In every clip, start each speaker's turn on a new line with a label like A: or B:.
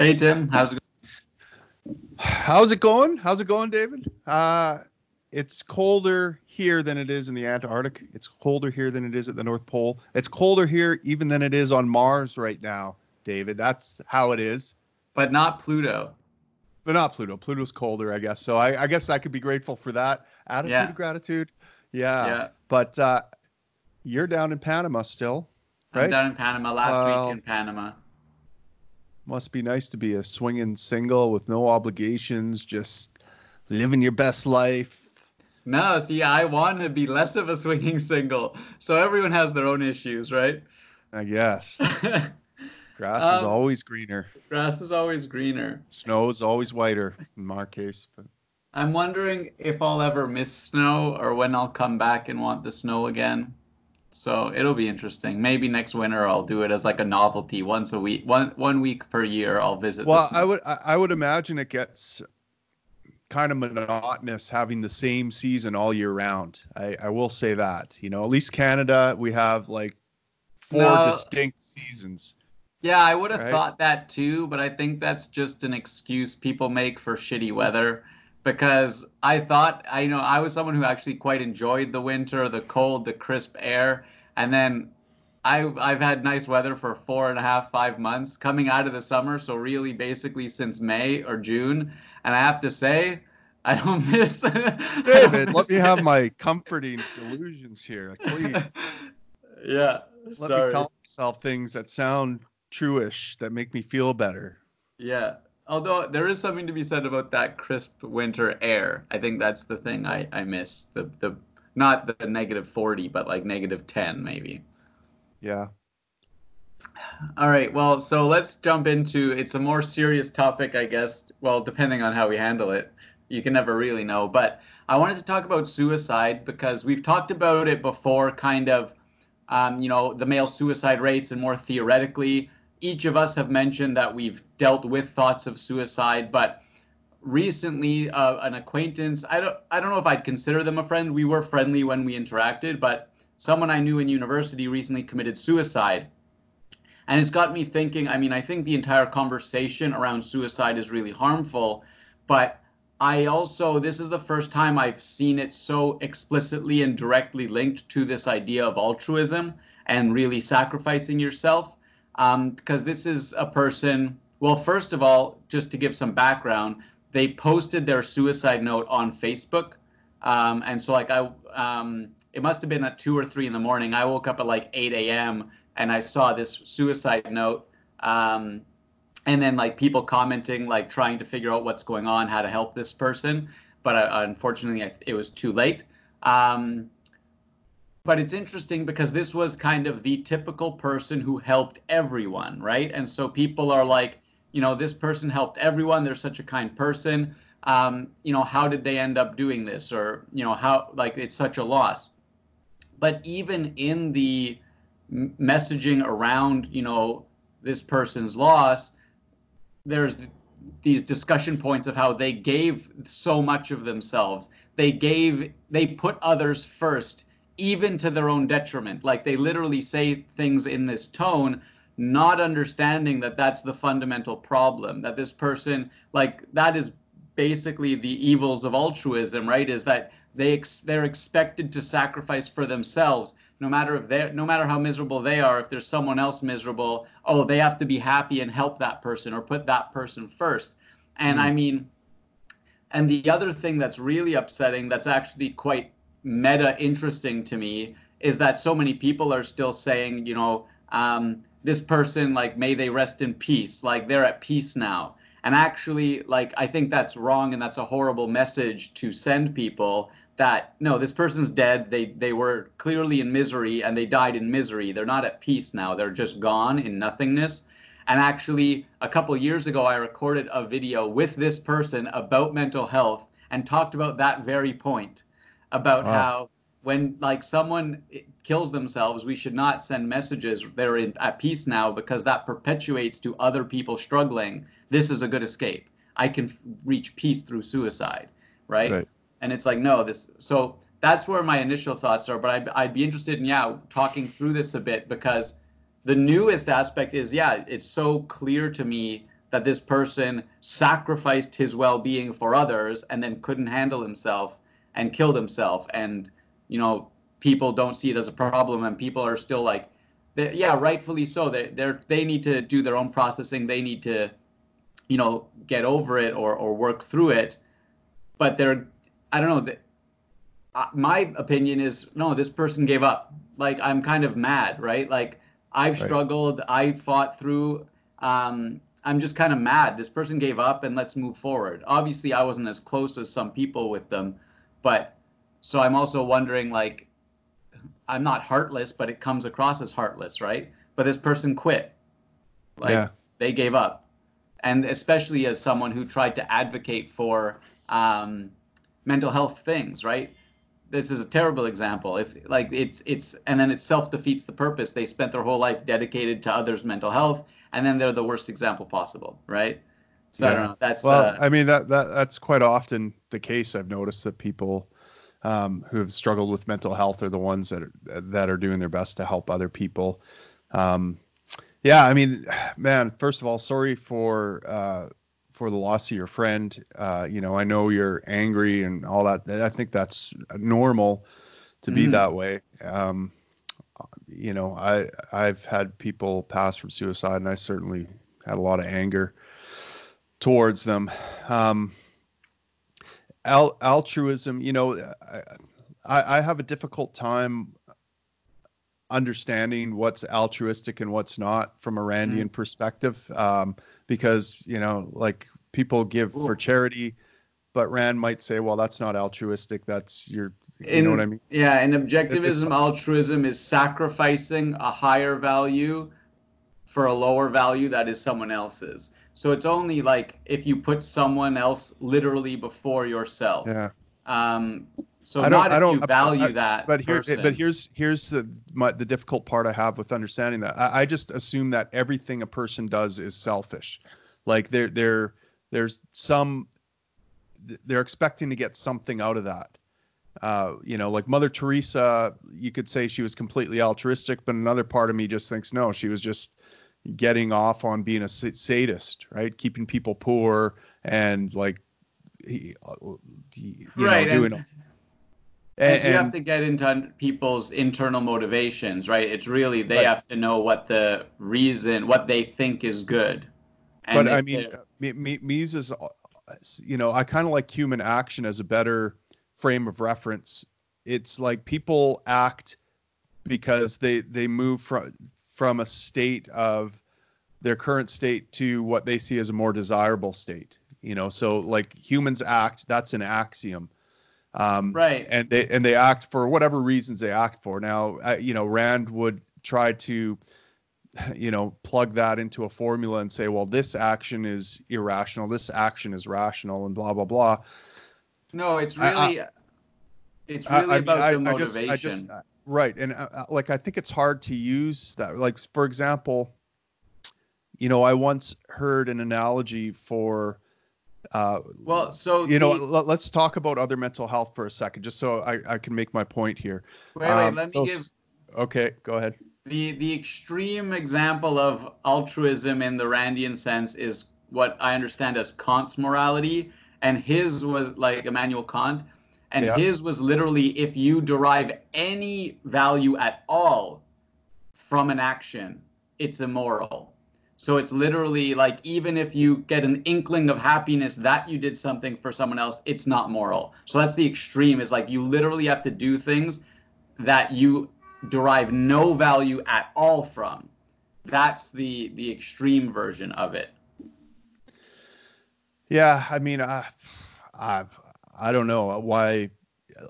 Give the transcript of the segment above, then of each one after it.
A: Hey Tim, how's it
B: going? How's it going? How's it going, David? Uh, it's colder here than it is in the Antarctic. It's colder here than it is at the North Pole. It's colder here even than it is on Mars right now, David. That's how it is.
A: But not Pluto.
B: But not Pluto. Pluto's colder, I guess. So I, I guess I could be grateful for that attitude yeah. of gratitude. Yeah. yeah. But uh, you're down in Panama still, right?
A: I'm down in Panama last well, week in Panama.
B: Must be nice to be a swinging single with no obligations, just living your best life.
A: No, see, I want to be less of a swinging single. So everyone has their own issues, right?
B: I guess. Grass um, is always greener.
A: Grass is always greener.
B: Snow is always whiter in my case. But
A: I'm wondering if I'll ever miss snow or when I'll come back and want the snow again. So it'll be interesting. Maybe next winter I'll do it as like a novelty once a week, one one week per year. I'll visit.
B: Well, I would I would imagine it gets kind of monotonous having the same season all year round. I, I will say that. You know, at least Canada we have like four no, distinct seasons.
A: Yeah, I would have right? thought that too, but I think that's just an excuse people make for shitty weather because I thought I you know I was someone who actually quite enjoyed the winter, the cold, the crisp air, and then I I've had nice weather for four and a half five months coming out of the summer, so really basically since May or June, and I have to say. I don't miss.
B: David,
A: don't
B: miss let me have my comforting delusions here, please.
A: Yeah,
B: let sorry. me tell myself things that sound truish that make me feel better.
A: Yeah, although there is something to be said about that crisp winter air. I think that's the thing I, I miss. The the not the negative 40, but like negative 10 maybe.
B: Yeah.
A: All right. Well, so let's jump into it's a more serious topic, I guess. Well, depending on how we handle it, you can never really know. But I wanted to talk about suicide because we've talked about it before, kind of, um, you know, the male suicide rates and more theoretically each of us have mentioned that we've dealt with thoughts of suicide, but recently uh, an acquaintance i don't i don't know if i'd consider them a friend. We were friendly when we interacted but someone i knew in university recently committed suicide. And it's got me thinking i mean i think the entire conversation around suicide is really harmful but i also this is the first time i've seen it so explicitly and directly linked to this idea of altruism and really sacrificing yourself um, because this is a person. Well, first of all, just to give some background, they posted their suicide note on Facebook, um, and so like I, um, it must have been at two or three in the morning. I woke up at like 8 a.m. and I saw this suicide note. Um, and then like people commenting, like trying to figure out what's going on, how to help this person. But uh, unfortunately, it was too late. Um, but it's interesting because this was kind of the typical person who helped everyone, right? And so people are like, you know, this person helped everyone. They're such a kind person. Um, you know, how did they end up doing this? Or, you know, how, like, it's such a loss. But even in the messaging around, you know, this person's loss, there's these discussion points of how they gave so much of themselves. They gave, they put others first even to their own detriment. Like they literally say things in this tone, not understanding that that's the fundamental problem. That this person, like that is basically the evils of altruism, right? Is that they ex- they're expected to sacrifice for themselves, no matter if they no matter how miserable they are. If there's someone else miserable, oh, they have to be happy and help that person or put that person first. And mm. I mean, and the other thing that's really upsetting, that's actually quite meta interesting to me is that so many people are still saying, you know, um, this person, like, may they rest in peace, like they're at peace now. And actually, like, I think that's wrong and that's a horrible message to send people that no, this person's dead. They they were clearly in misery and they died in misery. They're not at peace now. They're just gone in nothingness. And actually, a couple years ago, I recorded a video with this person about mental health and talked about that very point about wow. how when like someone eh, kills themselves, we should not send messages they're in, at peace now because that perpetuates to other people struggling. This is a good escape. I can f- reach peace through suicide, right? right? And it's like no, this. So that's where my initial thoughts are. But I'd, I'd be interested in yeah talking through this a bit because the newest aspect is yeah it's so clear to me that this person sacrificed his well-being for others and then couldn't handle himself and killed himself and you know people don't see it as a problem and people are still like yeah rightfully so. They they they need to do their own processing. They need to you know get over it or or work through it. But they're i don't know that uh, my opinion is no this person gave up. Like i'm kind of mad right? Like i've right. struggled. I fought through um i'm just kind of mad. This person gave up and let's move forward. Obviously i wasn't as close as some people with them but so i'm also wondering like i'm not heartless but it comes across as heartless right? But this person quit. Like yeah. they gave up. And especially as someone who tried to advocate for um, mental health things right? This is a terrible example. If like it's it's and then it self defeats the purpose. They spent their whole life dedicated to others mental health and then they're the worst example possible right so yeah. i don't know that's
B: well uh, i mean that, that that's quite often the case i've noticed that people um, who have struggled with mental health are the ones that are that are doing their best to help other people um, yeah i mean man first of all sorry for uh, for the loss of your friend. Uh, you know, I know you're angry and all that. I think that's normal to be mm. that way. Um, you know, I I've had people pass from suicide, and I certainly had a lot of anger towards them. Um, al- altruism, you know, I, I have a difficult time understanding what's altruistic and what's not from a Randian mm. perspective. Um, because you know like people give Ooh. for charity but rand might say well that's not altruistic that's your you
A: in,
B: know what i mean
A: yeah and objectivism altruism is sacrificing a higher value for a lower value that is someone else's so it's only like if you put someone else literally before yourself
B: yeah
A: um so I don't, I don't you value I, that.
B: But here, person. but here's here's the my, the difficult part I have with understanding that. I, I just assume that everything a person does is selfish, like they're they're there's some they're expecting to get something out of that. Uh, you know, like Mother Teresa, you could say she was completely altruistic, but another part of me just thinks no, she was just getting off on being a sadist, right? Keeping people poor and like, uh, uh, you
A: right, know, doing. And- and, you have to get into people's internal motivations, right? It's really they right. have to know what the reason, what they think is good.
B: And but I mean, me, me, Mises, uh, you know, I kind of like human action as a better frame of reference. It's like people act because they they move from from a state of their current state to what they see as a more desirable state. You know, so like humans act, that's an axiom
A: um, right.
B: And they and they act for whatever reasons they act for. Now, uh, you know, Rand would try to, you know, plug that into a formula and say, well, this action is irrational, this action is rational, and blah blah blah.
A: No, it's really, I, I, it's really I, about the motivation. I just,
B: right, and uh, uh, like I think it's hard to use that. Like for example, you know, I once heard an analogy for
A: uh, well, so
B: you the, know, let, us talk about other mental health for a second, just so I, I can make my point here.
A: Wait, wait, um, let so, me give.
B: Okay, go ahead.
A: The the extreme example of altruism in the Randian sense is what I understand as Kant's morality, and his was like Immanuel Kant, and yeah. his was literally if you derive any value at all from an action, it's immoral so it's literally like even if you get an inkling of happiness that you did something for someone else, it's not moral. So that's the extreme is like you literally have to do things that you derive no value at all from. That's the the extreme version of it.
B: Yeah, I mean, uh, I, I, I don't know why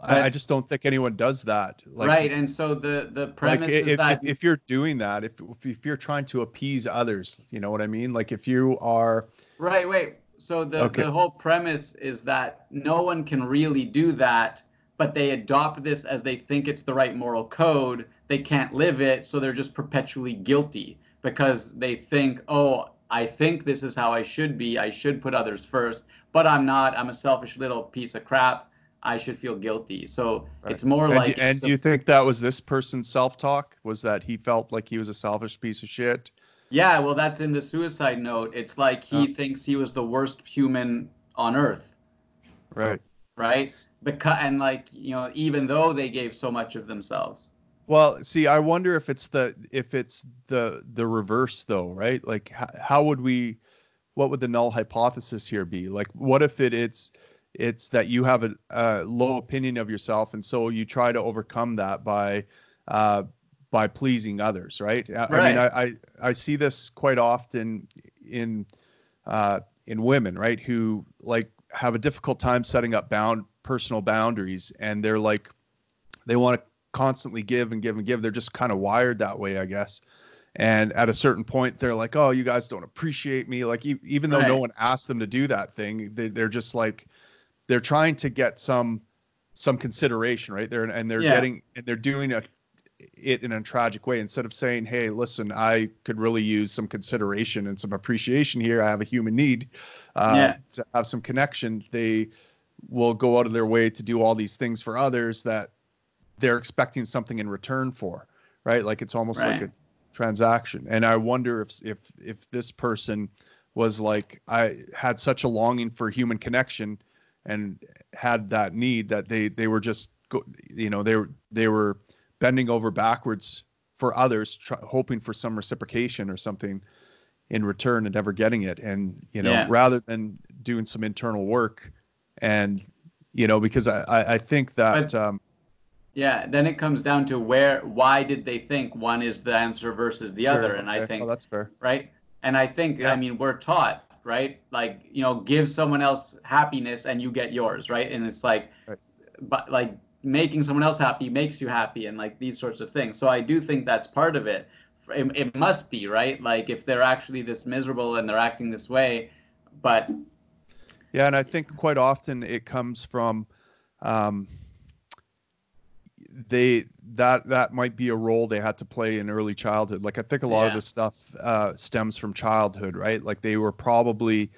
B: I, I, just don't think anyone does that.
A: Like, right, and so the the premise like
B: if,
A: is that
B: if, if, you're doing that, if if you're trying to appease others, you know what I mean. Like if you are
A: right, wait. So the okay. the whole premise is that no one can really do that, but they adopt this as they think it's the right moral code. They can't live it, so they're just perpetually guilty because they think, oh, I think this is how I should be. I should put others first, but I'm not. I'm a selfish little piece of crap I should feel guilty. So right. it's more
B: and,
A: like.
B: And you think that was this person's self talk? Was that he felt like he was a selfish piece of shit?
A: Yeah, well, that's in the suicide note. It's like he
B: Oh.
A: thinks he was the worst human on earth,
B: Right.
A: right? Because and like you know, even though they gave so much of themselves.
B: Well, see, I wonder if it's the if it's the the reverse though, right? Like how, how would we what would the null hypothesis here be? Like what if it it's it's that you have a, a low opinion of yourself and so you try to overcome that by uh by pleasing others, right? I, I mean, I, I I see this quite often in uh in women, right, who like have a difficult time setting up bound personal boundaries and they're like they want to constantly give and give and give. They're just kind of wired that way, I guess. And at a certain point, they're like, "Oh, you guys don't appreciate me." Like, e- even though no one asked them to do that thing, they, they're just like, they're trying to get some some consideration, right? They're and they're
A: Yeah.
B: getting and they're doing a, it in a tragic way instead of saying, "Hey, listen, I could really use some consideration and some appreciation here. I have a human need uh,
A: Yeah.
B: to have some connection." They will go out of their way to do all these things for others that they're expecting something in return for, right? Like it's almost like a transaction. And I wonder if if if this person was like I had such a longing for human connection and had that need that they they were just go, you know they were they were bending over backwards for others try, hoping for some reciprocation or something in return and never getting it and you know
A: Yeah.
B: rather than doing some internal work and you know because i i, I think that
A: But-
B: um
A: Yeah, then it comes down to where why did they think one is the answer versus the other?
B: sure,
A: And I think
B: oh, that's fair
A: right? And I think
B: Yeah.
A: I mean we're taught, right? Like, you know, give someone else happiness and you get yours, right? And it's like
B: Right.
A: but like making someone else happy makes you happy and like these sorts of things. So I do think that's part of it. It, it must be, right? Like if they're actually this miserable and they're acting this way, but
B: Yeah, and I think quite often it comes from um, they that that might be a role they had to play in early childhood. Like I think a lot of
A: Yeah.
B: this stuff uh, stems from childhood, right? Like they were probably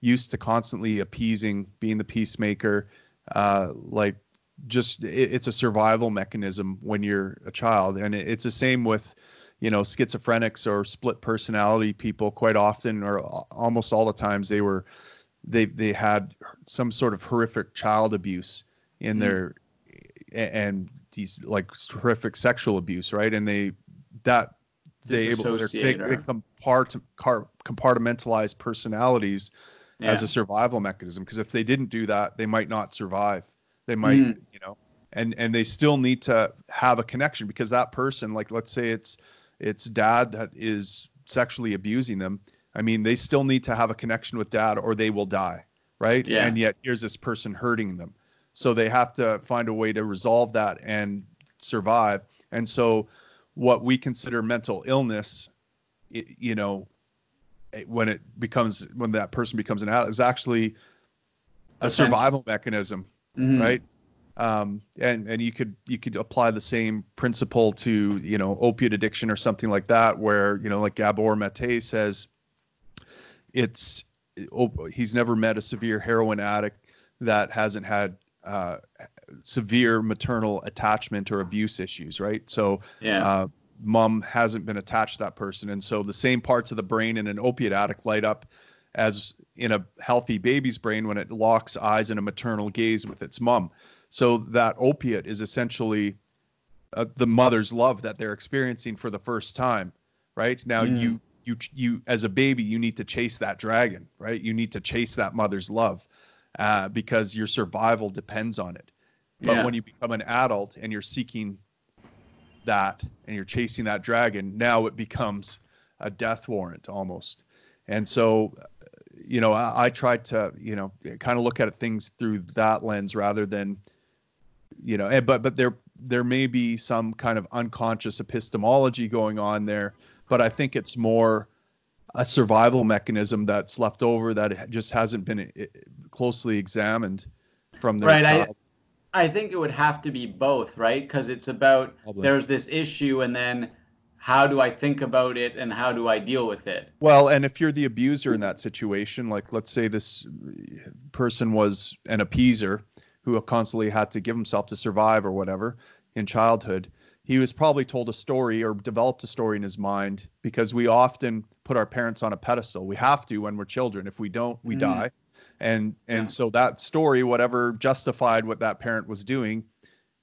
B: used to constantly appeasing, being the peacemaker. Uh, like just it, it's a survival mechanism when you're a child, and it, it's the same with you know schizophrenics or split personality people. Quite often, or almost all the times, they were they they had some sort of horrific child abuse in
A: Mhm.
B: their and these like horrific sexual abuse right and they that they able they're- they
A: Disassociate or-
B: become part compartmentalized personalities
A: yeah.
B: as a survival mechanism because if they didn't do that they might not survive they might
A: Mm.
B: you know and and they still need to have a connection because that person like let's say it's it's dad that is sexually abusing them i mean they still need to have a connection with dad or they will die right
A: Yeah.
B: and yet here's this person hurting them so they have to find a way to resolve that and survive. And so what we consider mental illness i you know it- when it becomes when that person becomes an adult is actually a survival mechanism
A: Mhm.
B: right? Um and and you could you could apply the same principle to you know opiate addiction or something like that where you know like gabor mate says it's op- he's never met a severe heroin addict that hasn't had uh severe maternal attachment or abuse issues right? So
A: Yeah.
B: uh, mom hasn't been attached to that person. And so the same parts of the brain in an opiate addict light up as in a healthy baby's brain when it locks eyes in a maternal gaze with its mom. So that opiate is essentially uh, the mother's love that they're experiencing for the first time right? Now
A: Mm.
B: you you you as a baby you need to chase that dragon right? You need to chase that mother's love uh, because your survival depends on it but
A: Yeah.
B: when you become an adult and you're seeking that and you're chasing that dragon, now it becomes a death warrant almost. And so, uh, you know, I, I tried to, you know, kind of look at things through that lens rather than, you know, and, but but there there may be some kind of unconscious epistemology going on there, but I think it's more a survival mechanism that's left over that just hasn't been uh, closely examined from their
A: Right, I- I think it would have to be both, right? Because it's about
B: Probably.
A: there's this issue, and then how do I think about it, and how do I deal with it?
B: Well, and if you're the abuser in that situation, like let's say this person was an appeaser who constantly had to give himself to survive or whatever in childhood, he was probably told a story or developed a story in his mind because we often put our parents on a pedestal. We have to when we're children. If we don't, we mm. die. And and yeah. so that story, whatever justified what that parent was doing,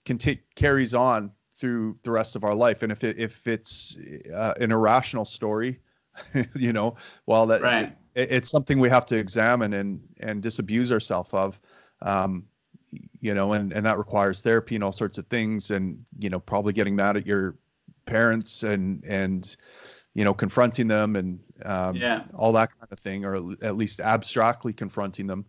B: conti- carries on through the rest of our life. And if it, if it's uh, an irrational story, you know, well, that right. it, it's something we have to examine and and disabuse ourselves of. Um, you know, and and that requires therapy and all sorts of things, and you know, probably getting mad at your parents and and you know confronting them and um, yeah. all that kind of thing, or at least abstractly confronting them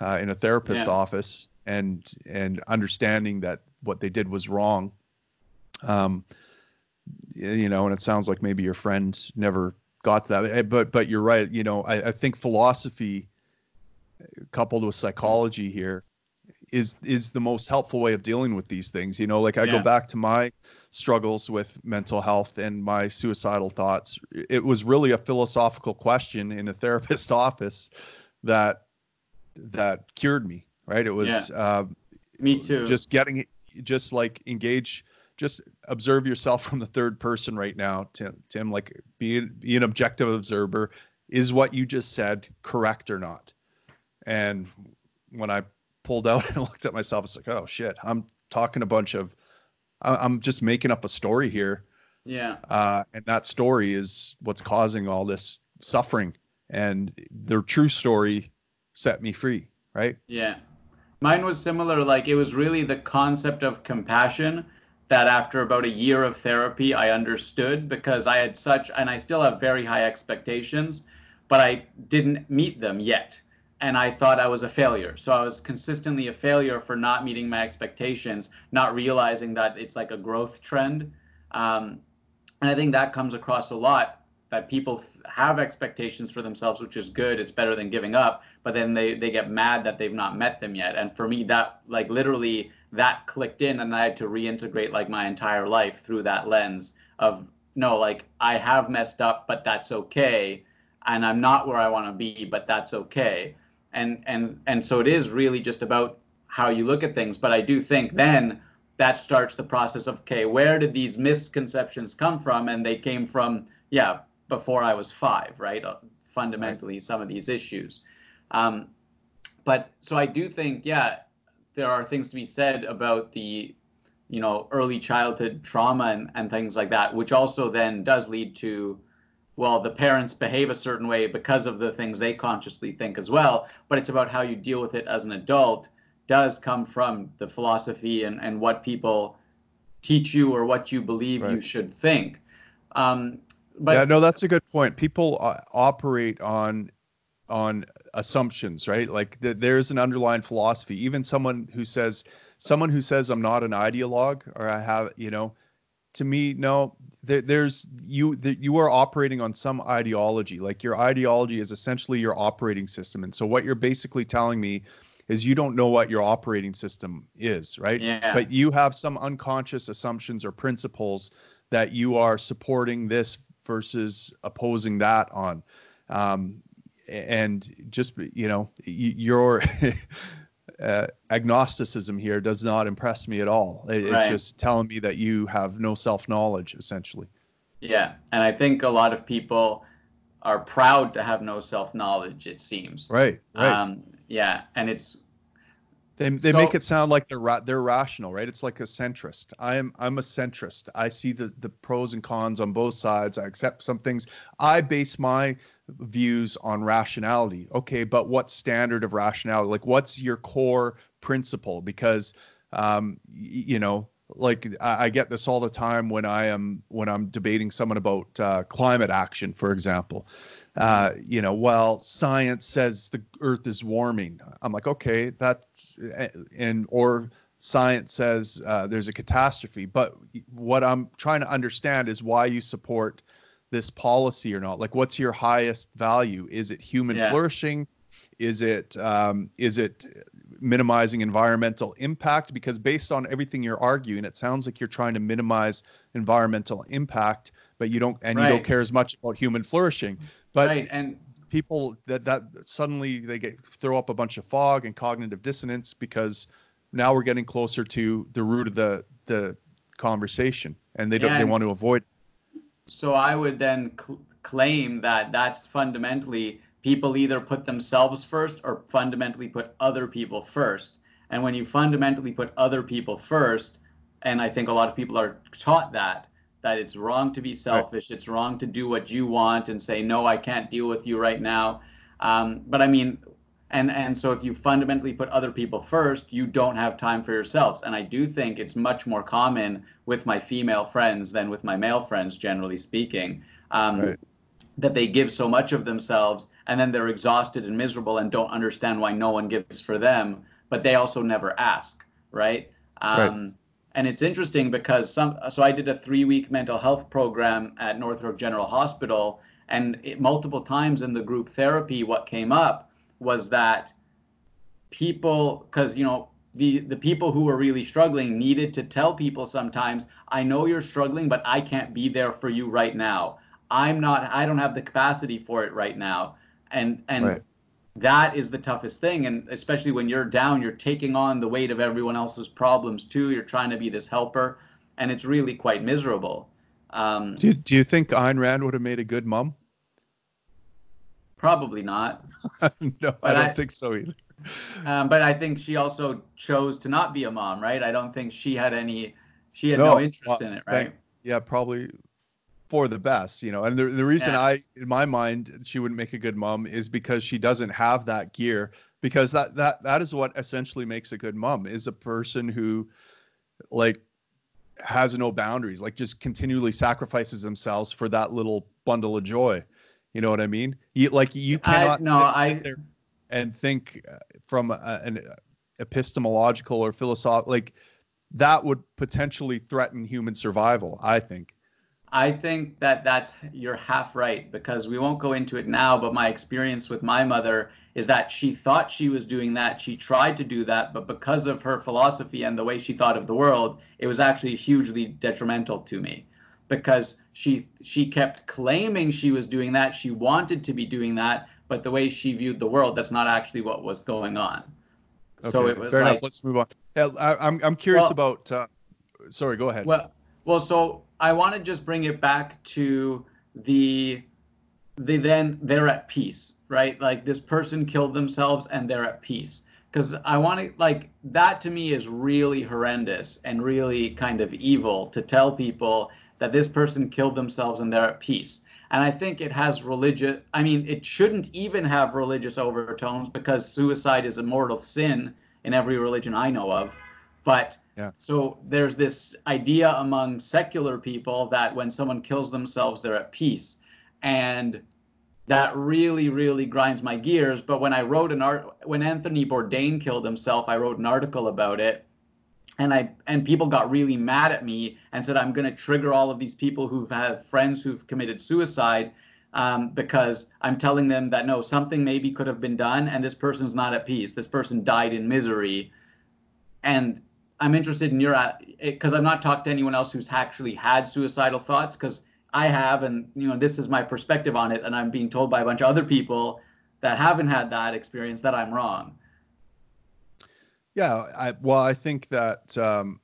B: uh, in a therapist yeah. office and and understanding that what they did was wrong. Um, you know, and it sounds like maybe your friend never got to that, eh, but but you're right. You know, I, I think philosophy coupled with psychology here is is the most helpful way of dealing with these things you know like i yeah. go back to my struggles with mental health and my suicidal thoughts. It was really a philosophical question in a therapist office that that cured me right? It was yeah. uh,
A: me too.
B: just getting just like engage just observe yourself from the third person right now tim, tim like be, be an objective observer. Is what you just said correct or not? And when i pulled out and looked at myself. It's like, oh shit, I'm talking a bunch of, I'm just making up a story here.
A: Yeah.
B: Uh, and that story is what's causing all this suffering. And the true story set me free, right?
A: Yeah. Mine was similar. Like it was really the concept of compassion that after about a year of therapy, I understood because I had such, and I still have very high expectations, but I didn't meet them yet and I thought I was a failure. So I was consistently a failure for not meeting my expectations, not realizing that it's like a growth trend. Um, and I think that comes across a lot that people have expectations for themselves, which is good. It's better than giving up, but then they they get mad that they've not met them yet. And for me, that like literally that clicked in, and I had to reintegrate like my entire life through that lens of no, like I have messed up, but that's okay, and I'm not where I want to be, but that's okay and and and so it is really just about how you look at things. But i do think then that starts the process of okay where did these misconceptions come from? And they came from yeah before i was five right? Uh, fundamentally right. some of these issues. Um, but so i do think yeah there are things to be said about the you know early childhood trauma and, and things like that which also then does lead to well, the parents behave a certain way because of the things they consciously think as well, but it's about how you deal with it as an adult does come from the philosophy and, and what people teach you or what you believe right. you should think. Um,
B: but yeah, no, that's a good point. People uh, operate on on assumptions, right? Like th- there's an underlying philosophy. Even someone who says someone who says I'm not an ideologue or I have, you know, to me, no, there, there's you you are operating on some ideology. Like your ideology is essentially your operating system, and so what you're basically telling me is you don't know what your operating system is, right?
A: Yeah.
B: But you have some unconscious assumptions or principles that you are supporting this versus opposing that on. Um, and just you know, your uh, agnosticism here does not impress me at all. It, right. It's just telling me that you have no self knowledge, essentially.
A: Yeah, and I think a lot of people are proud to have no self knowledge. It seems.
B: Right. Right. Um,
A: yeah, and it's.
B: They, they so, make it sound like they're ra- they're rational, right? It's like a centrist. I'm I'm a centrist. I see the the pros and cons on both sides. I accept some things. I base my views on rationality. Okay, but what standard of rationality? Like, what's your core principle? Because, um, y- you know, like I, I, get this all the time when I am when I'm debating someone about uh, climate action, for example. Uh, you know, well, science says the Earth is warming. I'm like, okay, that's and or science says uh, there's a catastrophe. But what I'm trying to understand is why you support this policy or not? Like, what's your highest value? Is it human yeah. flourishing? Is it um, is it minimizing environmental impact? Because based on everything you're arguing, it sounds like you're trying to minimize environmental impact, but you don't and right. you don't care as much about human flourishing. But
A: right. and
B: people that that suddenly they get throw up a bunch of fog and cognitive dissonance because now we're getting closer to the root of the the conversation and they don't
A: Yeah,
B: they want to avoid
A: So I would then cl- claim that that's fundamentally people either put themselves first or fundamentally put other people first. And when you fundamentally put other people first, and I think a lot of people are taught that that it's wrong to be selfish, it's wrong to do what you want and say no, I can't deal with you right now. Um, but I mean, and and so if you fundamentally put other people first, you don't have time for yourselves. And I do think it's much more common with my female friends than with my male friends, generally speaking. Um,
B: Right.
A: That they give so much of themselves and then they're exhausted and miserable and don't understand why no one gives for them, but they also never ask, right? Um, And it's interesting because some. So I did a three-week mental health program at North York General Hospital, and it, multiple times in the group therapy, what came up was that people, because you know the the people who were really struggling needed to tell people sometimes, I know you're struggling, but I can't be there for you right now. I'm not. I don't have the capacity for it right now, and and.
B: Right.
A: That is the toughest thing, and especially when you're down, you're taking on the weight of everyone else's problems too. You're trying to be this helper, and it's really quite miserable. Um,
B: do you, do you think Ayn Rand would have made a good mom
A: probably not.
B: no I don't
A: I-
B: think so either
A: Um, but I think she also chose to not be a mom, right? I don't think she had any, she had no,
B: No,
A: interest
B: uh,
A: in it,
B: right? yeah probably for the best you know and the, the reason
A: Yeah.
B: i in my mind she wouldn't make a good mom is because she doesn't have that gear because that that that is what essentially makes a good mom is a person who like has no boundaries like just continually sacrifices themselves for that little bundle of joy you know what i mean you like you
A: I-
B: cannot
A: no,
B: sit
A: I-
B: there and think uh, from a, an epistemological or philosophical like that would potentially threaten human survival i think
A: I think that that's you're half right because we won't go into it now, but my experience with my mother is that she thought she was doing that. She tried to do that, but because of her philosophy and the way she thought of the world, it was actually hugely detrimental to me because she she kept claiming she was doing that. She wanted to be doing that, but the way she viewed the world, that's not actually what was going on. so it was
B: fair
A: like
B: enough. Let's move on. I, I'm I'm curious
A: Well-
B: about. Uh, sorry, go ahead.
A: Well, well, so I want to just bring it back to the they then they're at peace, right? Like this person killed themselves and they're at peace. Because I want to like that to me is really horrendous and really kind of evil to tell people that this person killed themselves and they're at peace. And I think it has religious. I mean, it shouldn't even have religious overtones because suicide is a mortal sin in every religion I know of. But So there's this idea among secular people that when someone kills themselves, they're at peace. And that really, really grinds my gears. But when I wrote an art, when Anthony Bourdain killed himself, I wrote an article about it. And I and people got really mad at me and said I'm going to trigger all of these people who've had friends who've committed suicide um, because I'm telling them that no, something maybe could have been done, and this person's not at peace. This person died in misery, and I'm interested in your because I've not talked to anyone else who's actually had suicidal thoughts because I have, and you know this is my perspective on it, and I'm being told by a bunch of other people that haven't had that experience that I'm wrong.
B: yeah, I well, I think that um,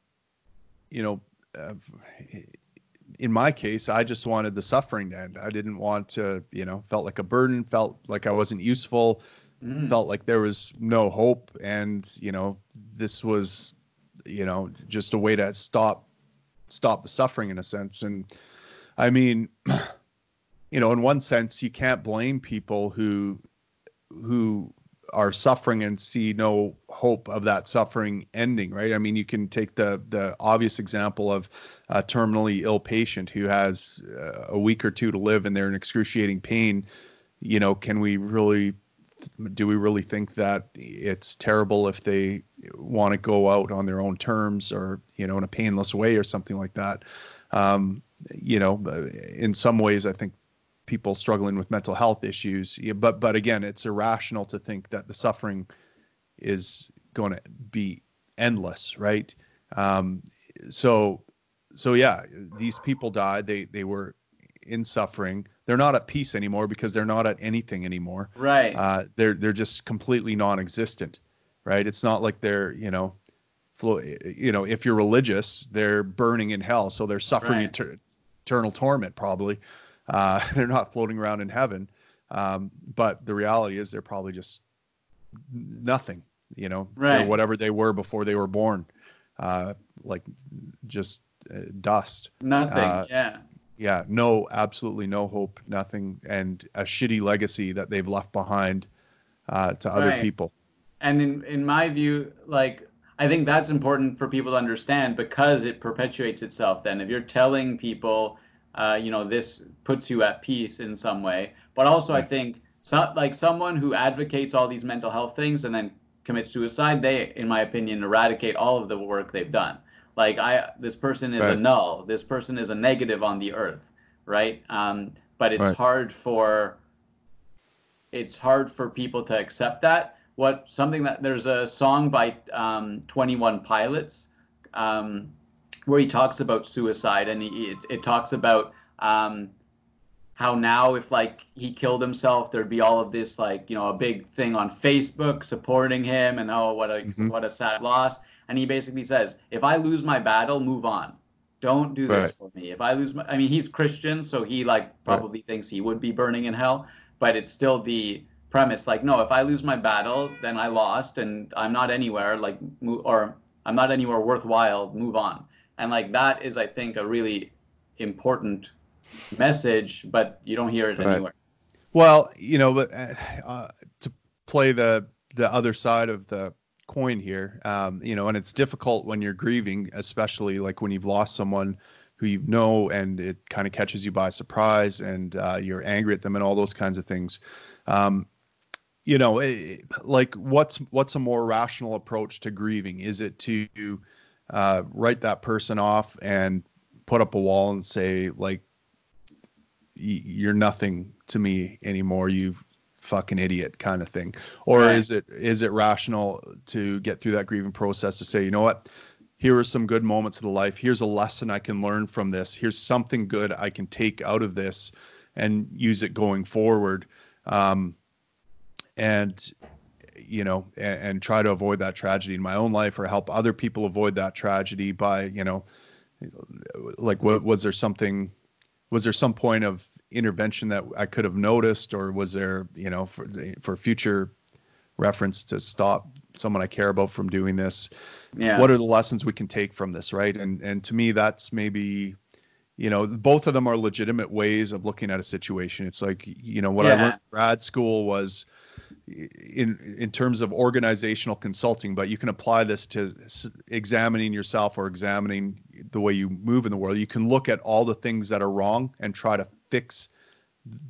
B: you know, uh, in my case, I just wanted the suffering to end. I didn't want to, you know, felt like a burden, felt like I wasn't useful,
A: Mm.
B: felt like there was no hope, and you know, this was, you know, just a way to stop stop the suffering in a sense. And I mean, you know, in one sense, you can't blame people who who are suffering and see no hope of that suffering ending, right? I mean, you can take the the obvious example of a terminally ill patient who has uh, a week or two to live and they're in excruciating pain. You know, can we really do we really think that it's terrible if they want to go out on their own terms or you know in a painless way or something like that? Um, you know, in some ways, I think people struggling with mental health issues. But but again, it's irrational to think that the suffering is going to be endless, right? Um, so so yeah, these people died. They they were in suffering. They're not at peace anymore because they're not at anything anymore.
A: Right.
B: Uh, they're they're just completely non-existent, right? It's not like they're you know flow. You know, if you're religious, they're burning in hell, so they're suffering
A: Right.
B: eter- eternal torment. Probably, uh, they're not floating around in heaven. Um, but the reality is, they're probably just nothing. You know,
A: Right.
B: whatever they were before they were born, uh, like just uh, dust.
A: Nothing.
B: Uh,
A: yeah.
B: Yeah, no, absolutely no hope, nothing, and a shitty legacy that they've left behind uh, to other
A: Right.
B: people.
A: And in in my view, like I think that's important for people to understand because it perpetuates itself. Then, if you're telling people, uh, you know, this puts you at peace in some way, but also I think so, like someone who advocates all these mental health things and then commits suicide, they, in my opinion, eradicate all of the work they've done. Like I, this person is a null. This person is a negative on the earth, right? Um, but it's
B: Right.
A: hard for it's hard for people to accept that. What something that there's a song by um, Twenty One Pilots um, where he talks about suicide, and he, it, it talks about um, how now if like he killed himself, there'd be all of this like you know a big thing on Facebook supporting him, and oh what a
B: Mhm.
A: what a sad loss. And he basically says, if I lose my battle, move on. Don't do this
B: Right.
A: for me. If I lose my, I mean, he's Christian, so he like probably thinks he would be burning in hell but it's still the premise like no if i lose my battle then i lost and i'm not anywhere like mo- or i'm not anywhere worthwhile move on and like that is i think a really important message but you don't hear it
B: Right.
A: anywhere
B: Well, you know, but uh, uh, to play the the other side of the coin here, um, you know, and it's difficult when you're grieving, especially like when you've lost someone who you know and it kind of catches you by surprise and uh, you're angry at them and all those kinds of things. Um, you know, eh, like what's what's a more rational approach to grieving? Is it to uh, write that person off and put up a wall and say like you're nothing to me anymore you fucking idiot kind of thing. Or
A: Right.
B: is it is it rational to get through that grieving process to say you know what? Here are some good moments of the life. Here's a lesson i can learn from this. Here's something good i can take out of this and use it going forward. Um, and you know and, and try to avoid that tragedy in my own life or help other people avoid that tragedy by you know like what was there something was there some point of intervention that I could have noticed, or was there, you know, for the, for future reference to stop someone I care about from doing this?
A: yeah
B: What are the lessons we can take from this, right? And and to me, that's maybe, you know, both of them are legitimate ways of looking at a situation. It's like, you know, what I learned in grad school was in in terms of organizational consulting, but you can apply this to s- examining yourself or examining the way you move in the world. You can look at all the things that are wrong and try to fix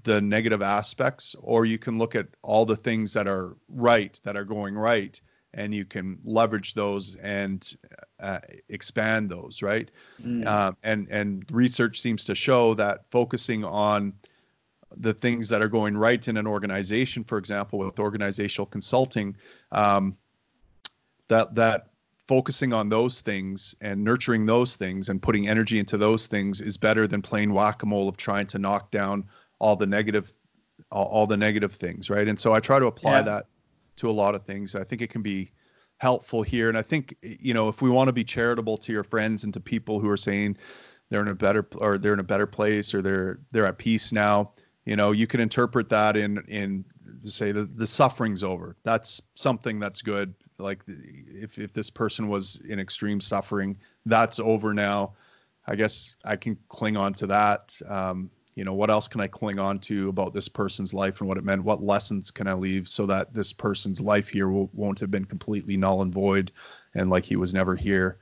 B: the negative aspects, or you can look at all the things that are right, that are going right, and you can leverage those and uh, expand those, right?
A: Mm.
B: Um, and and research seems to show that focusing on the things that are going right in an organization, for example, with organizational consulting, um, that that focusing on those things and nurturing those things and putting energy into those things is better than playing whack-a-mole of trying to knock down all the negative all, all the negative things right? And so i try to apply
A: Yeah.
B: that to a lot of things. I think it can be helpful here. And i think you know if we want to be charitable to your friends and to people who are saying they're in a better or they're in a better place or they're they're at peace now you know you can interpret that in in say the, the suffering's over. That's something that's good like if if this person was in extreme suffering that's over now i guess i can cling on to that um, you know what else can i cling on to about this person's life and what it meant what lessons can i leave so that this person's life here will, won't have been completely null and void and like he was never here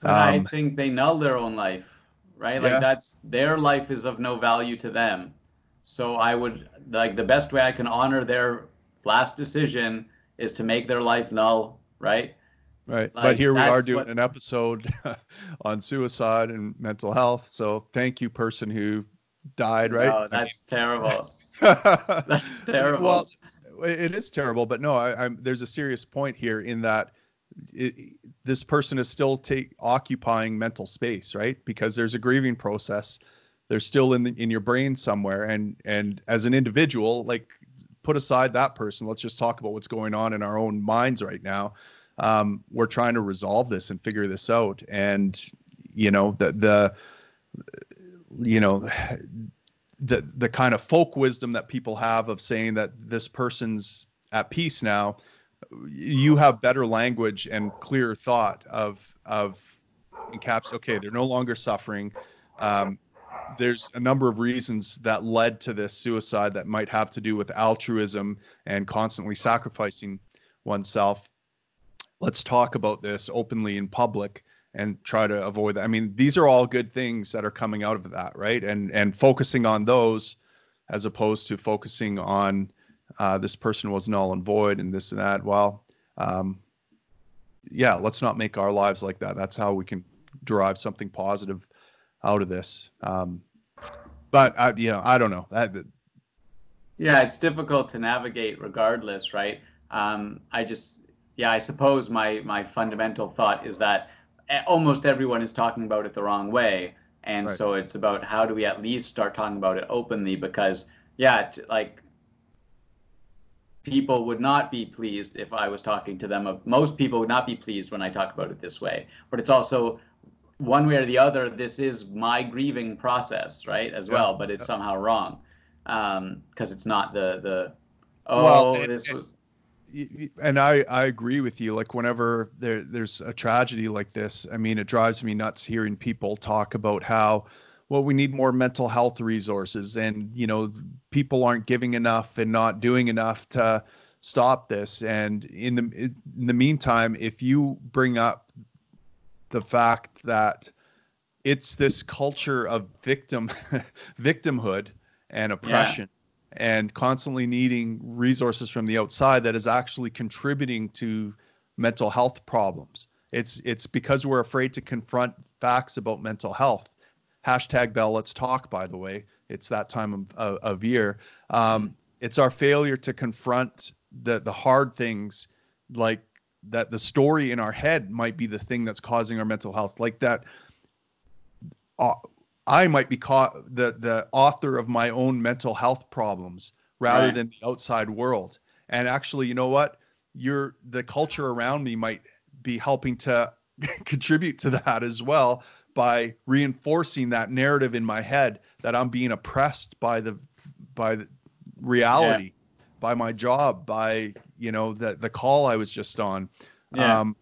A: But I
B: Um,
A: think they null their own life, right? Like
B: Yeah.
A: that's their life is of no value to them. So I would like the best way I can honor their last decision is to make their life null, right?
B: Right.
A: Like,
B: but here we are doing
A: what-
B: an episode on suicide and mental health. So thank you, person who died, right?
A: No,
B: I
A: that's terrible. That's terrible.
B: Well, it is terrible, but no, I, I'm, there's a serious point here in that it, this person is still take, occupying mental space, right? Because there's a grieving process. They're still in the, in your brain somewhere, and and as an individual, like put aside that person. Let's just talk about what's going on in our own minds right now. um, we're trying to resolve this and figure this out. And you know the the you know the the kind of folk wisdom that people have of saying that this person's at peace now you have better language and clearer thought of of encaps okay they're no longer suffering um, there's a number of reasons that led to this suicide that might have to do with altruism and constantly sacrificing oneself let's talk about this openly in public and try to avoid that. I mean, these are all good things that are coming out of that, right? And and focusing on those as opposed to focusing on uh, this person was null and void and this and that. Well, um, yeah, let's not make our lives like that. That's how we can derive something positive out of this. Um, but I, you know, I don't know. That,
A: yeah, it's difficult to navigate regardless, right? Um, I just, yeah, I suppose my my fundamental thought is that almost everyone is talking about it the wrong way and right. so it's about how do we at least start talking about it openly because yeah t- like people would not be pleased if i was talking to them most people would not be pleased when i talk about it this way but it's also one way or the other this is my grieving process right as yeah. well but it's somehow wrong because um, it's not the the oh well, it, this was
B: and I, I agree with you. Like whenever there there's a tragedy like this, I mean, it drives me nuts hearing people talk about how, well, we need more mental health resources, and you know, people aren't giving enough and not doing enough to stop this. And in the in the meantime, if you bring up the fact that it's this culture of victim victimhood and oppression. Yeah and constantly needing resources from the outside that is actually contributing to mental health problems. It's it's because we're afraid to confront facts about mental health. Hashtag Bell Let's Talk. By the way, it's that time of, of, of year. Um, it's our failure to confront the the hard things, like that. The story in our head might be the thing that's causing our mental health, like that. Uh, I might be caught the the author of my own mental health problems rather right. than the outside world. And actually, you know what? You're the culture around me might be helping to contribute to that as well by reinforcing that narrative in my head that I'm being oppressed by the by the reality, yeah. by my job, by you know the the call I was just on. Yeah. Um,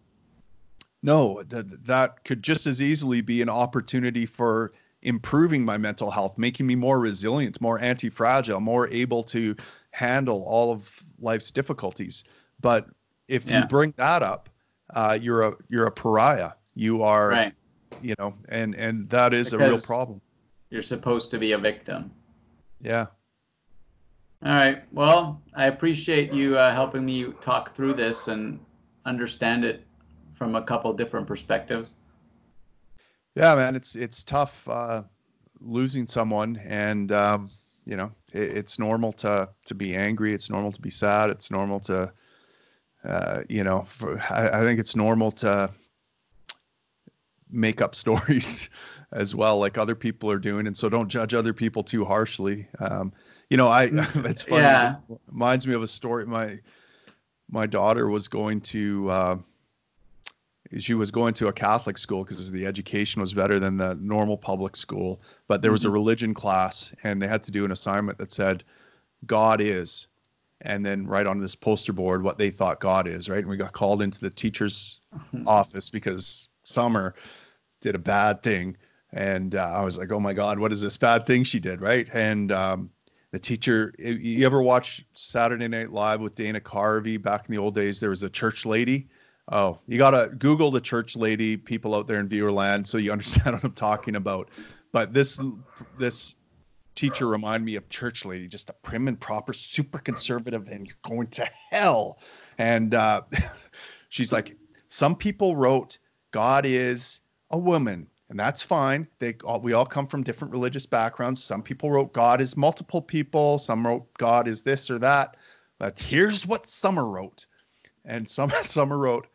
B: no, that that could just as easily be an opportunity for improving my mental health, making me more resilient, more anti fragile, more able to handle all of life's difficulties. But if yeah. you bring that up, uh, you're a you're a pariah. You are, right. you know, and and that is because a real problem.
A: You're supposed to be a victim.
B: Yeah.
A: All right. Well, I appreciate you uh, helping me talk through this and understand it from a couple different perspectives.
B: Yeah, man, it's it's tough uh, losing someone, and um, you know it, it's normal to to be angry. It's normal to be sad. It's normal to uh, you know for, I, I think it's normal to make up stories as well, like other people are doing, and so don't judge other people too harshly. Um, you know, I it's funny. Yeah. It reminds me of a story. My my daughter was going to. Uh, she was going to a Catholic school because the education was better than the normal public school. But there was mm-hmm. a religion class, and they had to do an assignment that said, God is. And then write on this poster board what they thought God is, right? And we got called into the teacher's mm-hmm. office because Summer did a bad thing. And uh, I was like, oh my God, what is this bad thing she did, right? And um, the teacher, you ever watch Saturday Night Live with Dana Carvey back in the old days? There was a church lady Oh, you gotta Google the church lady people out there in viewerland so you understand what I'm talking about. But this this teacher reminded me of church lady, just a prim and proper, super conservative, and you're going to hell. And uh, she's like, some people wrote God is a woman, and that's fine. They all, we all come from different religious backgrounds. Some people wrote God is multiple people. Some wrote God is this or that. But here's what Summer wrote, and some Summer wrote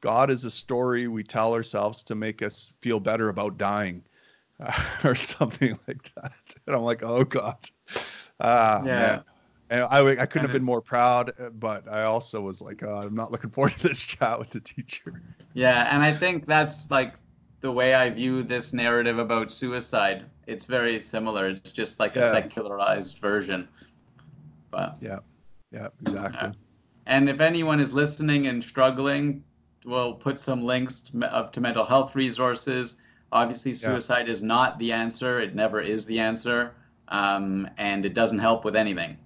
B: God is a story we tell ourselves to make us feel better about dying uh, or something like that. And I'm like, oh God. Ah, yeah. Man. and I, I couldn't have been more proud, uh, but I also was like, oh, I'm not looking forward to this chat with the teacher.
A: Yeah, and I think that's like the way I view this narrative about suicide. It's very similar. It's just like yeah. a secularized version. But
B: yeah, yeah, exactly.
A: And if anyone is listening and struggling, we'll put some links to, up to mental health resources. Obviously, suicide yeah. is not the answer. It never is the answer, um, and it doesn't help with anything.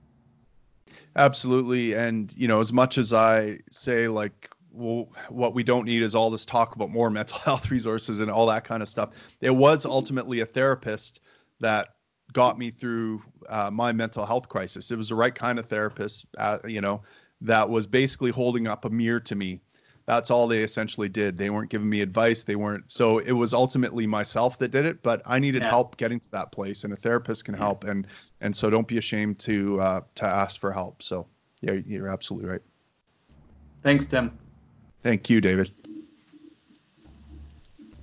B: Absolutely, and you know, as much as I say, like, well, what we don't need is all this talk about more mental health resources and all that kind of stuff. It was ultimately a therapist that got me through uh, my mental health crisis. It was the right kind of therapist, uh, you know, that was basically holding up a mirror to me. That's all they essentially did. They weren't giving me advice. They weren't. So it was ultimately myself that did it, but I needed yeah. help getting to that place, and a therapist can help. And and so don't be ashamed to uh, to ask for help. So yeah, you're absolutely right.
A: Thanks, Tim.
B: Thank you, David.